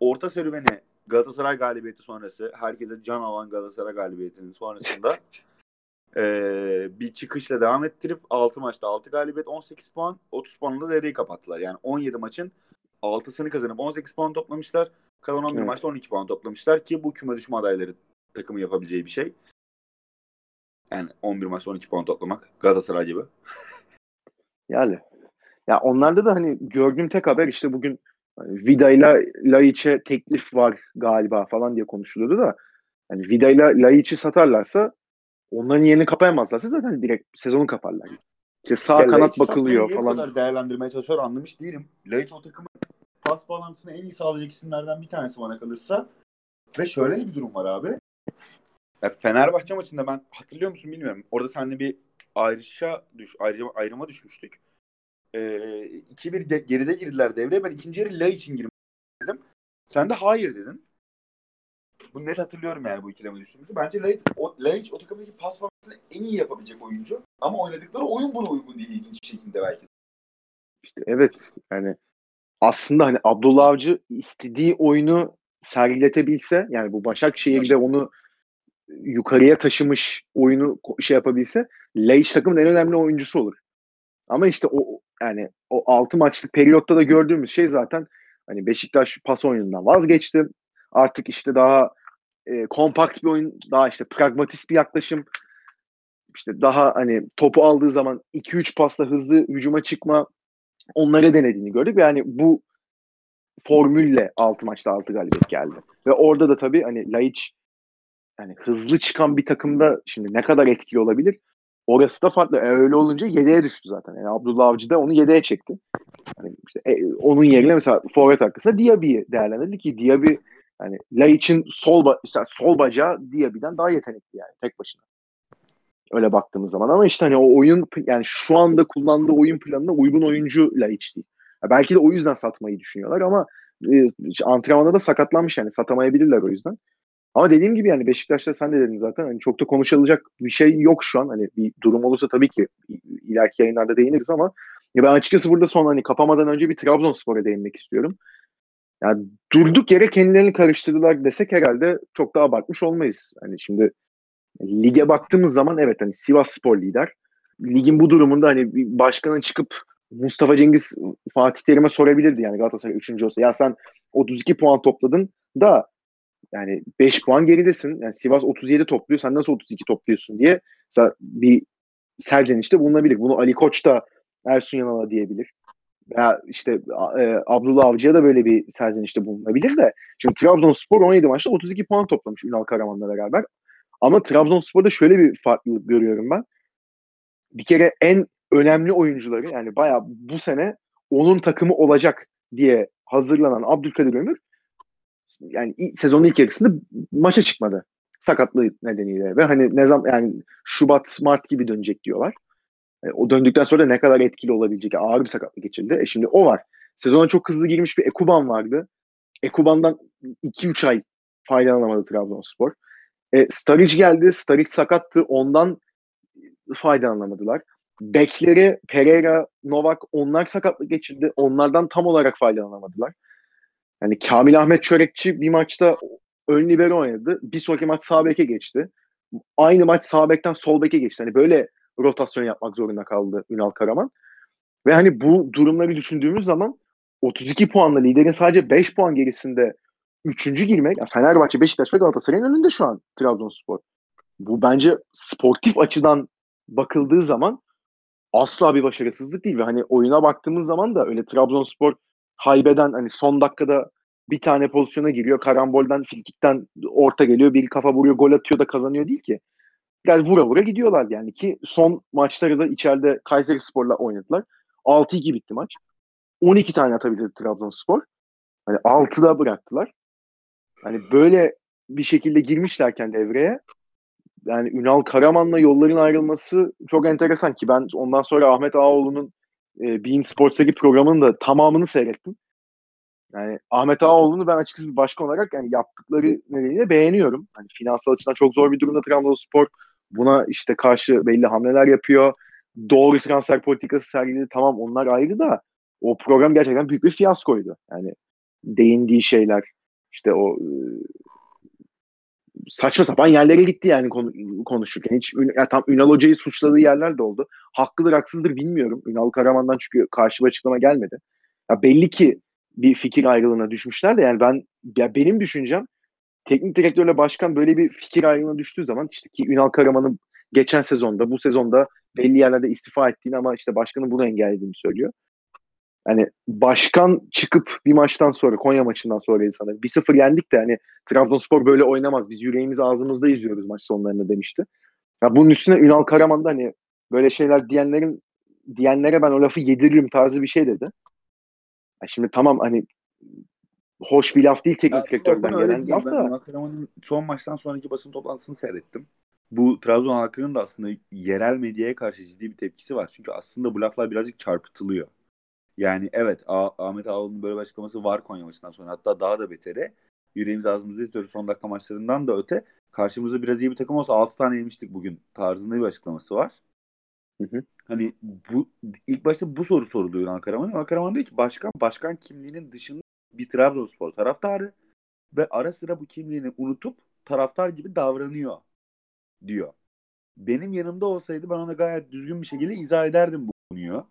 Orta serüveni Galatasaray galibiyeti sonrası herkese can alan Galatasaray galibiyetinin sonrasında eee, bir çıkışla devam ettirip 6 maçta 6 galibiyet 18 puan 30 puanla devreyi kapattılar. Yani 17 maçın 6'sını kazanıp 18 puan toplamışlar. Kalan 11 Evet. maçta 12 puan toplamışlar ki bu küme düşme adayları takımı yapabileceği bir şey. Yani 11 maçta 12 puan toplamak Galatasaray gibi. Yani ya onlarda da hani gördüğüm tek haber işte bugün hani Vida ile Laiç'e teklif var galiba falan diye konuşuluyordu da hani Vida ile Laiç'i satarlarsa onların yerini kapayamazlarsa zaten direkt sezonu kaparlar. İşte sağ Ya kanat bakılıyor falan. kadar değerlendirmeye çalışıyor anlamış değilim. Laiç o takımın pas bağlantısını en iyi sağlayacak isimlerden bir tanesi bana kalırsa. Ve şöyle bir durum var abi. Ya Fenerbahçe maçında ben hatırlıyor musun bilmiyorum. Orada seninle bir ayrışa düş, ayrıma, ayrıma düşmüştük. Ee, 2-1 de- geride girdiler devreye. Ben ikinci yarı Laiç'in girmek dedim. Sen de hayır dedin. Bu net hatırlıyorum yani bu ikileme düştüğümüzü. Bence Laiç o, Laiç o takımdaki pas pasını en iyi yapabilecek oyuncu. Ama oynadıkları oyun buna uygun değil ilginç bir şekilde belki. İşte evet yani aslında hani Abdullah Avcı istediği oyunu sergiletebilse yani bu Başakşehir'de onu yukarıya taşımış oyunu şey yapabilse Leish takımın en önemli oyuncusu olur. Ama işte o yani o 6 maçlık periyotta da gördüğümüz şey zaten hani Beşiktaş pas oyunundan vazgeçti. Artık işte daha e, kompakt bir oyun, daha işte pragmatist bir yaklaşım. İşte daha hani topu aldığı zaman 2-3 pasla hızlı hücuma çıkma onları denediğini gördük. Yani bu formülle 6 maçta 6 galibiyet geldi. Ve orada da tabii hani Laiç yani hızlı çıkan bir takımda şimdi ne kadar etkili olabilir? Orası da farklı. E, öyle olunca yedeğe düştü zaten. Yani Abdullah Avcı da onu yedeğe çekti. Yani işte, e, onun yerine mesela forvet arkasında Diaby'i değerlendirdi ki Diaby yani Laiç'in sol, ba mesela sol bacağı Diaby'den daha yetenekli yani tek başına. Öyle baktığımız zaman ama işte hani o oyun yani şu anda kullandığı oyun planına uygun oyuncu Laiç değil. Ya belki de o yüzden satmayı düşünüyorlar ama e, antrenmanda da sakatlanmış yani satamayabilirler o yüzden. Ama dediğim gibi yani Beşiktaş'ta sen de dedin zaten hani çok da konuşulacak bir şey yok şu an. Hani bir durum olursa tabii ki ileriki yayınlarda değiniriz ama ya ben açıkçası burada son hani kapamadan önce bir Trabzonspor'a değinmek istiyorum. Yani durduk yere kendilerini karıştırdılar desek herhalde çok da abartmış olmayız. Hani şimdi lige baktığımız zaman evet hani Sivas Spor lider. Ligin bu durumunda hani bir başkanın çıkıp Mustafa Cengiz Fatih Terim'e sorabilirdi yani Galatasaray 3. olsa. Ya sen 32 puan topladın da yani 5 puan geridesin. Yani Sivas 37 topluyor. Sen nasıl 32 topluyorsun diye bir serzenişte bulunabilir. Bunu Ali Koç da Ersun Yanal'a diyebilir. Veya işte e, Abdullah Avcı'ya da böyle bir serzenişte bulunabilir de. Şimdi Trabzonspor 17 maçta 32 puan toplamış Ünal Karaman'la beraber. Ama Trabzonspor'da şöyle bir farklılık görüyorum ben. Bir kere en önemli oyuncuları yani bayağı bu sene onun takımı olacak diye hazırlanan Abdülkadir Ömür yani sezonun ilk yarısında maça çıkmadı. Sakatlığı nedeniyle ve hani ne zaman yani Şubat Mart gibi dönecek diyorlar. E, o döndükten sonra ne kadar etkili olabilecek ağır bir sakatlık geçirdi. E şimdi o var. Sezona çok hızlı girmiş bir Ekuban vardı. Ekuban'dan 2-3 ay faydalanamadı Trabzonspor. E, Staric geldi. Staric sakattı. Ondan faydalanamadılar. Bekleri Pereira, Novak onlar sakatlık geçirdi. Onlardan tam olarak faydalanamadılar. Yani Kamil Ahmet Çörekçi bir maçta ön libero oynadı. Bir sonraki maç sağ beke geçti. Aynı maç sağ bekten sol beke geçti. Hani böyle rotasyon yapmak zorunda kaldı Ünal Karaman. Ve hani bu durumları düşündüğümüz zaman 32 puanla liderin sadece 5 puan gerisinde üçüncü girmek yani Fenerbahçe, Beşiktaş ve Galatasaray'ın önünde şu an Trabzonspor. Bu bence sportif açıdan bakıldığı zaman asla bir başarısızlık değil ve hani oyuna baktığımız zaman da öyle Trabzonspor haybeden hani son dakikada bir tane pozisyona giriyor. Karambolden, filkikten orta geliyor. Bir kafa vuruyor, gol atıyor da kazanıyor değil ki. Yani vura vura gidiyorlar yani ki son maçları da içeride Kayseri Spor'la oynadılar. 6-2 bitti maç. 12 tane atabildi Trabzonspor. Hani 6'da bıraktılar. Hani böyle bir şekilde girmişlerken devreye yani Ünal Karaman'la yolların ayrılması çok enteresan ki ben ondan sonra Ahmet Ağoğlu'nun e, Bein Sports'taki programının da tamamını seyrettim. Yani Ahmet Ağoğlu'nu ben açıkçası bir başkan olarak yani yaptıkları nedeniyle beğeniyorum. Hani finansal açıdan çok zor bir durumda Trabzonspor. Buna işte karşı belli hamleler yapıyor. Doğru transfer politikası sergiledi. Tamam onlar ayrı da o program gerçekten büyük bir fiyaskoydu. Yani değindiği şeyler işte o saçma sapan yerlere gitti yani konu, konuşurken. Hiç yani tam Ünal Hoca'yı suçladığı yerler de oldu. Haklıdır haksızdır bilmiyorum. Ünal Karaman'dan çünkü karşı bir açıklama gelmedi. Ya belli ki bir fikir ayrılığına düşmüşler de yani ben ya benim düşüncem teknik direktörle başkan böyle bir fikir ayrılığına düştüğü zaman işte ki Ünal Karaman'ın geçen sezonda bu sezonda belli yerlerde istifa ettiğini ama işte başkanın bunu engellediğini söylüyor. Yani başkan çıkıp bir maçtan sonra Konya maçından sonra sana 1-0 yendik de hani Trabzonspor böyle oynamaz. Biz yüreğimiz ağzımızda izliyoruz maç sonlarında demişti. Ya bunun üstüne Ünal Karaman da hani böyle şeyler diyenlerin diyenlere ben o lafı yediririm tarzı bir şey dedi. Ya şimdi tamam hani hoş bir laf değil teknik direktörden gelen laf da. Ünal Karaman'ın son maçtan sonraki basın toplantısını seyrettim. Bu Trabzon halkının da aslında yerel medyaya karşı ciddi bir tepkisi var. Çünkü aslında bu laflar birazcık çarpıtılıyor. Yani evet Ah- Ahmet Ağaoğlu'nun böyle bir açıklaması var Konya maçından sonra. Hatta daha da beteri. yüreğimiz ağzımızda istiyoruz son dakika maçlarından da öte. Karşımızda biraz iyi bir takım olsa 6 tane yemiştik bugün tarzında bir açıklaması var. Hı hı. Hani bu ilk başta bu soru soruluyor Karaman. Yunan Karaman diyor ki başkan başkan kimliğinin dışında bir Trabzonspor taraftarı ve ara sıra bu kimliğini unutup taraftar gibi davranıyor diyor. Benim yanımda olsaydı ben ona gayet düzgün bir şekilde izah ederdim bu konuyu.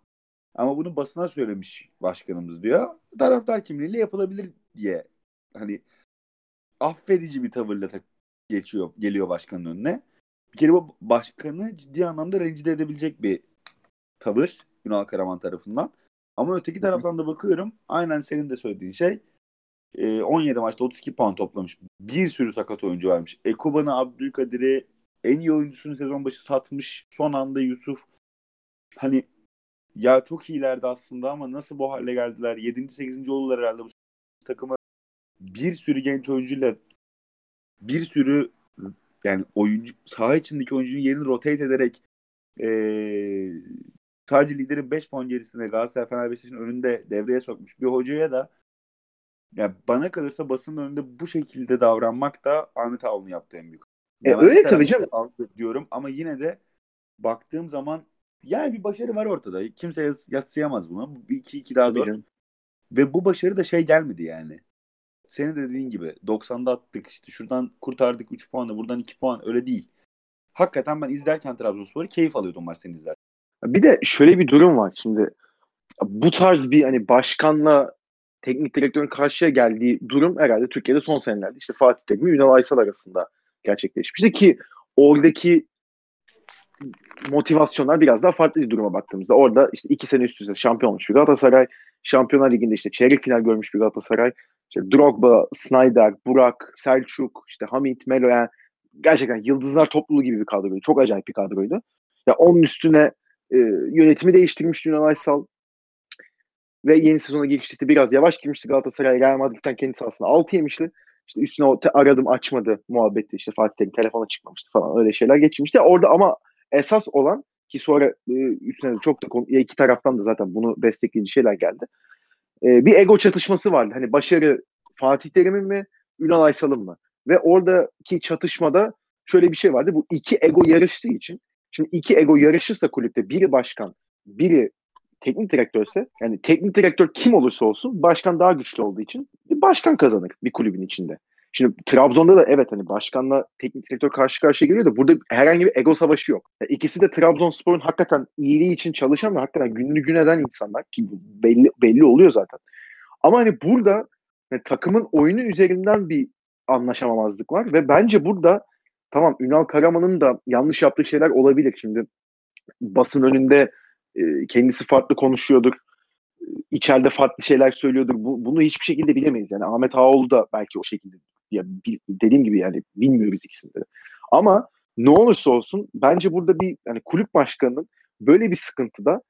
Ama bunu basına söylemiş başkanımız diyor. Taraftar kimliğiyle yapılabilir diye. Hani affedici bir tavırla geçiyor, geliyor başkanın önüne. Bir kere bu başkanı ciddi anlamda rencide edebilecek bir tavır Ünal Karaman tarafından. Ama öteki taraftan da bakıyorum. Aynen senin de söylediğin şey. 17 maçta 32 puan toplamış. Bir sürü sakat oyuncu vermiş. Ekuban'ı, Abdülkadir'i en iyi oyuncusunu sezon başı satmış. Son anda Yusuf. Hani ya çok iyilerdi aslında ama nasıl bu hale geldiler? 7. 8. oldular herhalde bu takımı. Bir sürü genç oyuncuyla bir sürü yani oyuncu saha içindeki oyuncunun yerini rotate ederek ee, sadece liderin 5 puan gerisinde Galatasaray Fener Beşiktaş'ın önünde devreye sokmuş bir hocaya da ya bana kalırsa basının önünde bu şekilde davranmak da Ahmet Ağol'un yaptığı en büyük. E, öyle tabii canım. Diyorum ama yine de baktığım zaman yani bir başarı var ortada. Kimse yatsıyamaz bunu. 2-2 daha doğru. Ve bu başarı da şey gelmedi yani. Senin dediğin gibi 90'da attık işte şuradan kurtardık 3 puanı buradan 2 puan öyle değil. Hakikaten ben izlerken Trabzonspor'u keyif alıyordum maçtan izlerken. Bir de şöyle bir durum var şimdi. Bu tarz bir hani başkanla teknik direktörün karşıya geldiği durum herhalde Türkiye'de son senelerde işte Fatih Terim Ünal Aysal arasında gerçekleşmişti ki oradaki motivasyonlar biraz daha farklı bir duruma baktığımızda. Orada işte iki sene üst üste şampiyon olmuş bir Galatasaray. Şampiyonlar Ligi'nde işte çeyrek final görmüş bir Galatasaray. İşte Drogba, Snyder, Burak, Selçuk, işte Hamit, Melo yani gerçekten yıldızlar topluluğu gibi bir kadroydu. Çok acayip bir kadroydu. Ya onun üstüne e, yönetimi değiştirmiş Ünal Aysal ve yeni sezona girişte işte biraz yavaş girmişti Galatasaray. Real Madrid'den kendi sahasına 6 yemişti. İşte üstüne o aradım açmadı muhabbeti işte Fatih Terim telefona çıkmamıştı falan öyle şeyler geçmişti. Orada ama esas olan ki sonra e, üstüne çok da konu, iki taraftan da zaten bunu destekleyici şeyler geldi. E, bir ego çatışması vardı. Hani başarı Fatih Terim'in mi Ünal Aysal'ın mı? Ve oradaki çatışmada şöyle bir şey vardı. Bu iki ego yarıştığı için şimdi iki ego yarışırsa kulüpte biri başkan, biri teknik direktörse yani teknik direktör kim olursa olsun başkan daha güçlü olduğu için başkan kazanır bir kulübün içinde. Şimdi Trabzon'da da evet hani başkanla teknik direktör karşı karşıya geliyor da burada herhangi bir ego savaşı yok. Yani ikisi de Trabzonspor'un hakikaten iyiliği için çalışan ve hakikaten gününü gün eden insanlar ki belli belli oluyor zaten. Ama hani burada yani takımın oyunu üzerinden bir anlaşamamazlık var ve bence burada tamam Ünal Karaman'ın da yanlış yaptığı şeyler olabilir. Şimdi basın önünde e, kendisi farklı konuşuyordur. E, içeride farklı şeyler söylüyordur. Bu, bunu hiçbir şekilde bilemeyiz. Yani Ahmet Ağoğlu da belki o şekilde ya dediğim gibi yani bilmiyoruz ikisinde de. Ama ne olursa olsun bence burada bir yani kulüp başkanının böyle bir sıkıntıda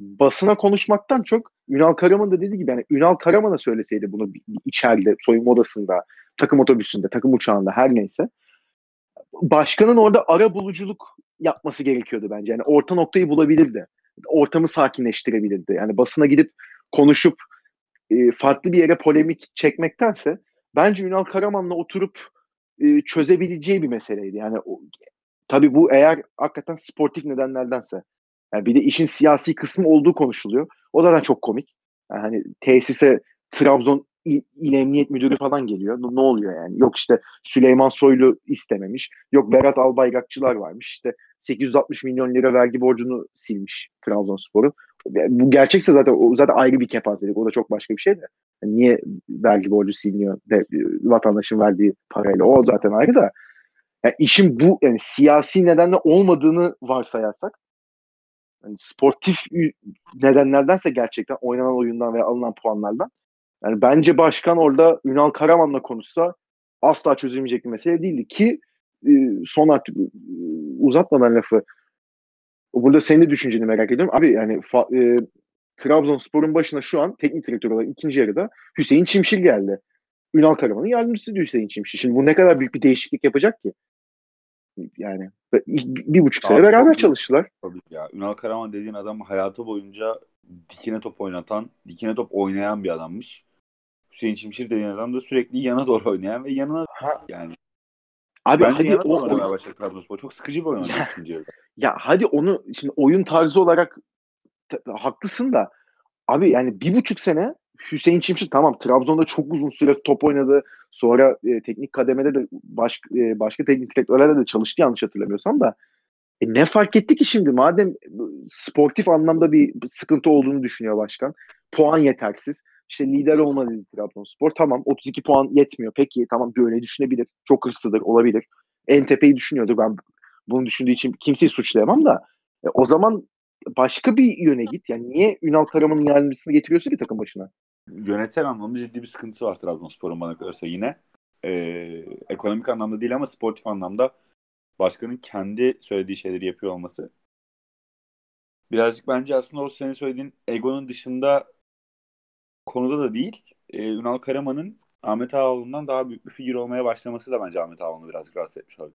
basına konuşmaktan çok Ünal Karaman da dediği gibi yani Ünal Karaman'a söyleseydi bunu bir, bir içeride soyunma odasında, takım otobüsünde, takım uçağında her neyse başkanın orada ara buluculuk yapması gerekiyordu bence. Yani orta noktayı bulabilirdi. Ortamı sakinleştirebilirdi. Yani basına gidip konuşup farklı bir yere polemik çekmektense bence Ünal Karaman'la oturup e, çözebileceği bir meseleydi. Yani o, tabii bu eğer hakikaten sportif nedenlerdense. Yani bir de işin siyasi kısmı olduğu konuşuluyor. O da çok komik. Hani tesise Trabzon İl, İl Emniyet Müdürü falan geliyor. Ne oluyor yani? Yok işte Süleyman Soylu istememiş. Yok Berat Albayrakçılar varmış. İşte 860 milyon lira vergi borcunu silmiş Trabzonspor'u. Bu gerçekse zaten o zaten ayrı bir kepazelik. O da çok başka bir şey de. Yani niye vergi borcu siliniyor de, vatandaşın verdiği parayla? O zaten ayrı da. Yani işin bu yani siyasi nedenle olmadığını varsayarsak yani sportif nedenlerdense gerçekten oynanan oyundan veya alınan puanlardan yani bence başkan orada Ünal Karaman'la konuşsa asla çözülmeyecek bir mesele değildi ki e, son artık e, uzatmadan lafı burada senin de düşünceni merak ediyorum. Abi yani fa, e, Trabzonspor'un başına şu an teknik direktör olarak ikinci yarıda Hüseyin Çimşir geldi. Ünal Karaman'ın yardımcısı Hüseyin Çimşir. Şimdi bu ne kadar büyük bir değişiklik yapacak ki? Yani bir buçuk sene Abi, beraber çalıştılar. Tabii ya. Ünal Karaman dediğin adam hayatı boyunca dikine top oynatan, dikine top oynayan bir adammış. Hüseyin Çimşir dediğin adam da sürekli yana doğru oynayan ve yanına yani. Abi Bence hadi o, oynamaya başladı Trabzonspor. Çok sıkıcı bir oyun oynadı Ya. ikinci yarıda. ya hadi onu şimdi oyun tarzı olarak haklısın da abi yani bir buçuk sene Hüseyin Çimşir tamam Trabzon'da çok uzun süre top oynadı. Sonra e, teknik kademede de baş, e, başka teknik direktörlerle de çalıştı yanlış hatırlamıyorsam da e, ne fark etti ki şimdi madem sportif anlamda bir sıkıntı olduğunu düşünüyor başkan. Puan yetersiz. İşte lider olmadı dedi Trabzonspor. Tamam 32 puan yetmiyor. Peki tamam böyle düşünebilir. Çok hırslıdır olabilir. En tepeyi düşünüyordur. Ben bunu düşündüğü için kimseyi suçlayamam da e, o zaman başka bir yöne git. Yani niye Ünal Karaman'ın yardımcısını getiriyorsun ki takım başına? Yönetsel anlamda ciddi bir sıkıntısı var Trabzonspor'un bana kalırsa yine. Ee, ekonomik anlamda değil ama sportif anlamda başkanın kendi söylediği şeyleri yapıyor olması. Birazcık bence aslında o senin söylediğin egonun dışında konuda da değil. Ee, Ünal Karaman'ın Ahmet Ağaoğlu'ndan daha büyük bir figür olmaya başlaması da bence Ahmet Ağaoğlu'nu birazcık rahatsız etmiş olabilir.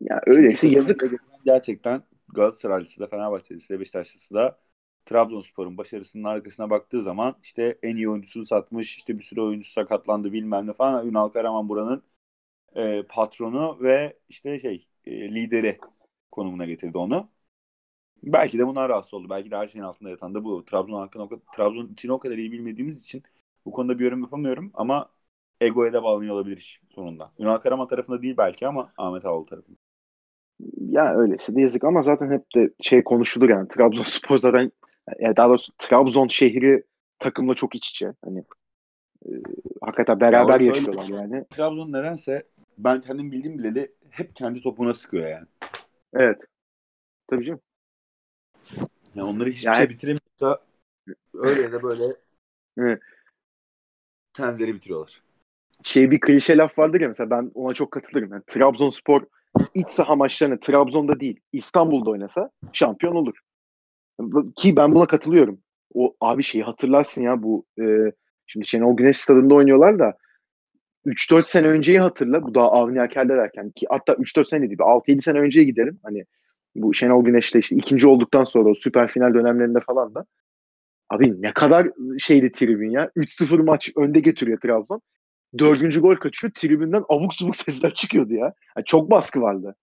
Ya öyleyse Çünkü yazık. Gerçekten Galatasaraylısı da Fenerbahçelisi de Beşiktaşlısı da Trabzonspor'un başarısının arkasına baktığı zaman işte en iyi oyuncusunu satmış, işte bir sürü oyuncu sakatlandı bilmem ne falan. Ünal Karaman buranın e, patronu ve işte şey e, lideri konumuna getirdi onu. Belki de bunlar rahatsız oldu. Belki de her şeyin altında yatan da bu. Trabzon hakkında o kadar, Trabzon için o kadar iyi bilmediğimiz için bu konuda bir yorum yapamıyorum ama egoya da bağlanıyor olabilir sonunda. Ünal Karaman tarafında değil belki ama Ahmet Ağaoğlu tarafında. Ya öyleyse de yazık ama zaten hep de şey konuşulur yani Trabzonspor zaten yani daha doğrusu Trabzon şehri takımla çok iç içe. Hani e, hakikaten beraber Ya yaşıyorlar yani. Trabzon nedense ben kendim bildiğim bileli hep kendi topuna sıkıyor yani. Evet. Tabii canım. Yani onları hiçbir Yani- şey bitiremiyorsa öyle ya da böyle kendileri bitiriyorlar. Şey bir klişe laf vardır ya mesela ben ona çok katılırım. Yani Trabzonspor iç saha maçlarını Trabzon'da değil İstanbul'da oynasa şampiyon olur. Ki ben buna katılıyorum. O abi şeyi hatırlarsın ya bu e, şimdi Şenol Güneş stadında oynuyorlar da 3-4 sene önceyi hatırla. Bu daha Avni Aker'de derken ki hatta 3-4 sene değil 6-7 sene önceye gidelim. Hani bu Şenol Güneş'te işte ikinci olduktan sonra o süper final dönemlerinde falan da abi ne kadar şeydi tribün ya. 3-0 maç önde getiriyor Trabzon. Dördüncü gol kaçıyor. Tribünden abuk subuk sesler çıkıyordu ya. Yani çok baskı vardı.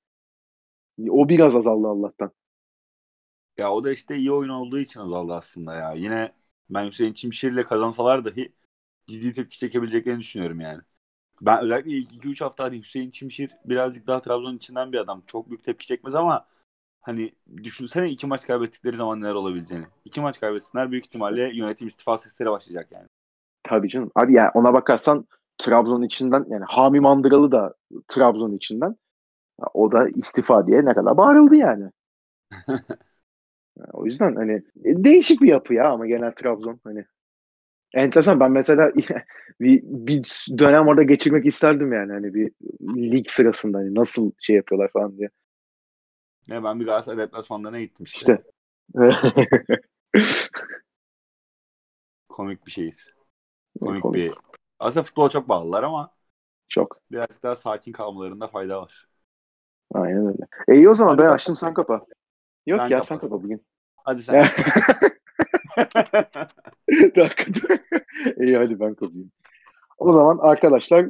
O biraz azaldı Allah'tan. Ya o da işte iyi oyun olduğu için azaldı aslında ya. Yine ben Hüseyin Çimşir'le kazansalar dahi ciddi tepki çekebileceklerini düşünüyorum yani. Ben özellikle ilk 2-3 hafta hani Hüseyin Çimşir birazcık daha Trabzon'un içinden bir adam. Çok büyük tepki çekmez ama hani düşünsene iki maç kaybettikleri zaman neler olabileceğini. İki maç kaybetsinler büyük ihtimalle yönetim istifa sesleri başlayacak yani. Tabii canım. Abi yani ona bakarsan Trabzon içinden yani Hami Mandıralı da Trabzon içinden o da istifa diye ne kadar bağırıldı yani. Ya o yüzden hani e, değişik bir yapı ya ama genel Trabzon hani enteresan ben mesela bir, bir dönem orada geçirmek isterdim yani hani bir lig sırasında hani nasıl şey yapıyorlar falan diye. Ne ben bir Galatasaray deplasmanlarına gittim işte. İşte. Komik bir şeyiz. Komik, Komik. bir. Aslında futbola çok bağlılar ama Çok. birazcık daha sakin kalmalarında fayda var. Aynen öyle. E iyi o zaman Hadi ben açtım sen kapa. Yok Ben ya sen kapat. kapa bugün. Hadi sen. Hakikaten. İyi hadi ben kapayım. O zaman arkadaşlar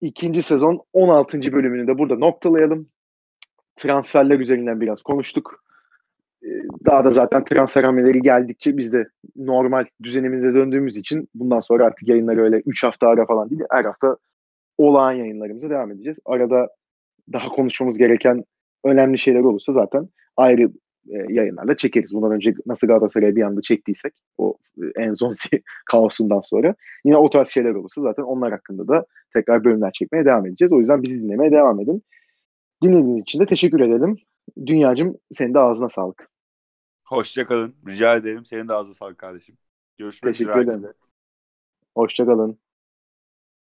ikinci sezon 16. bölümünü de burada noktalayalım. Transferler üzerinden biraz konuştuk. Ee, Daha da zaten transfer hamleleri geldikçe biz de normal düzenimize döndüğümüz için bundan sonra artık yayınlar öyle 3 hafta ara falan değil. Her hafta olağan yayınlarımıza devam edeceğiz. Arada daha konuşmamız gereken önemli şeyler olursa zaten ayrı e, yayınlarla çekeriz. Bundan önce nasıl Galatasaray'a bir anda çektiysek o e, en son kaosundan sonra yine o tarz şeyler olursa zaten onlar hakkında da tekrar bölümler çekmeye devam edeceğiz. O yüzden bizi dinlemeye devam edin. Dinlediğiniz için de teşekkür edelim. Dünyacım senin de ağzına sağlık. Hoşçakalın. Rica ederim. Senin de ağzına sağlık kardeşim. Görüşmek Teşekkür üzere. ederim. Hoşçakalın.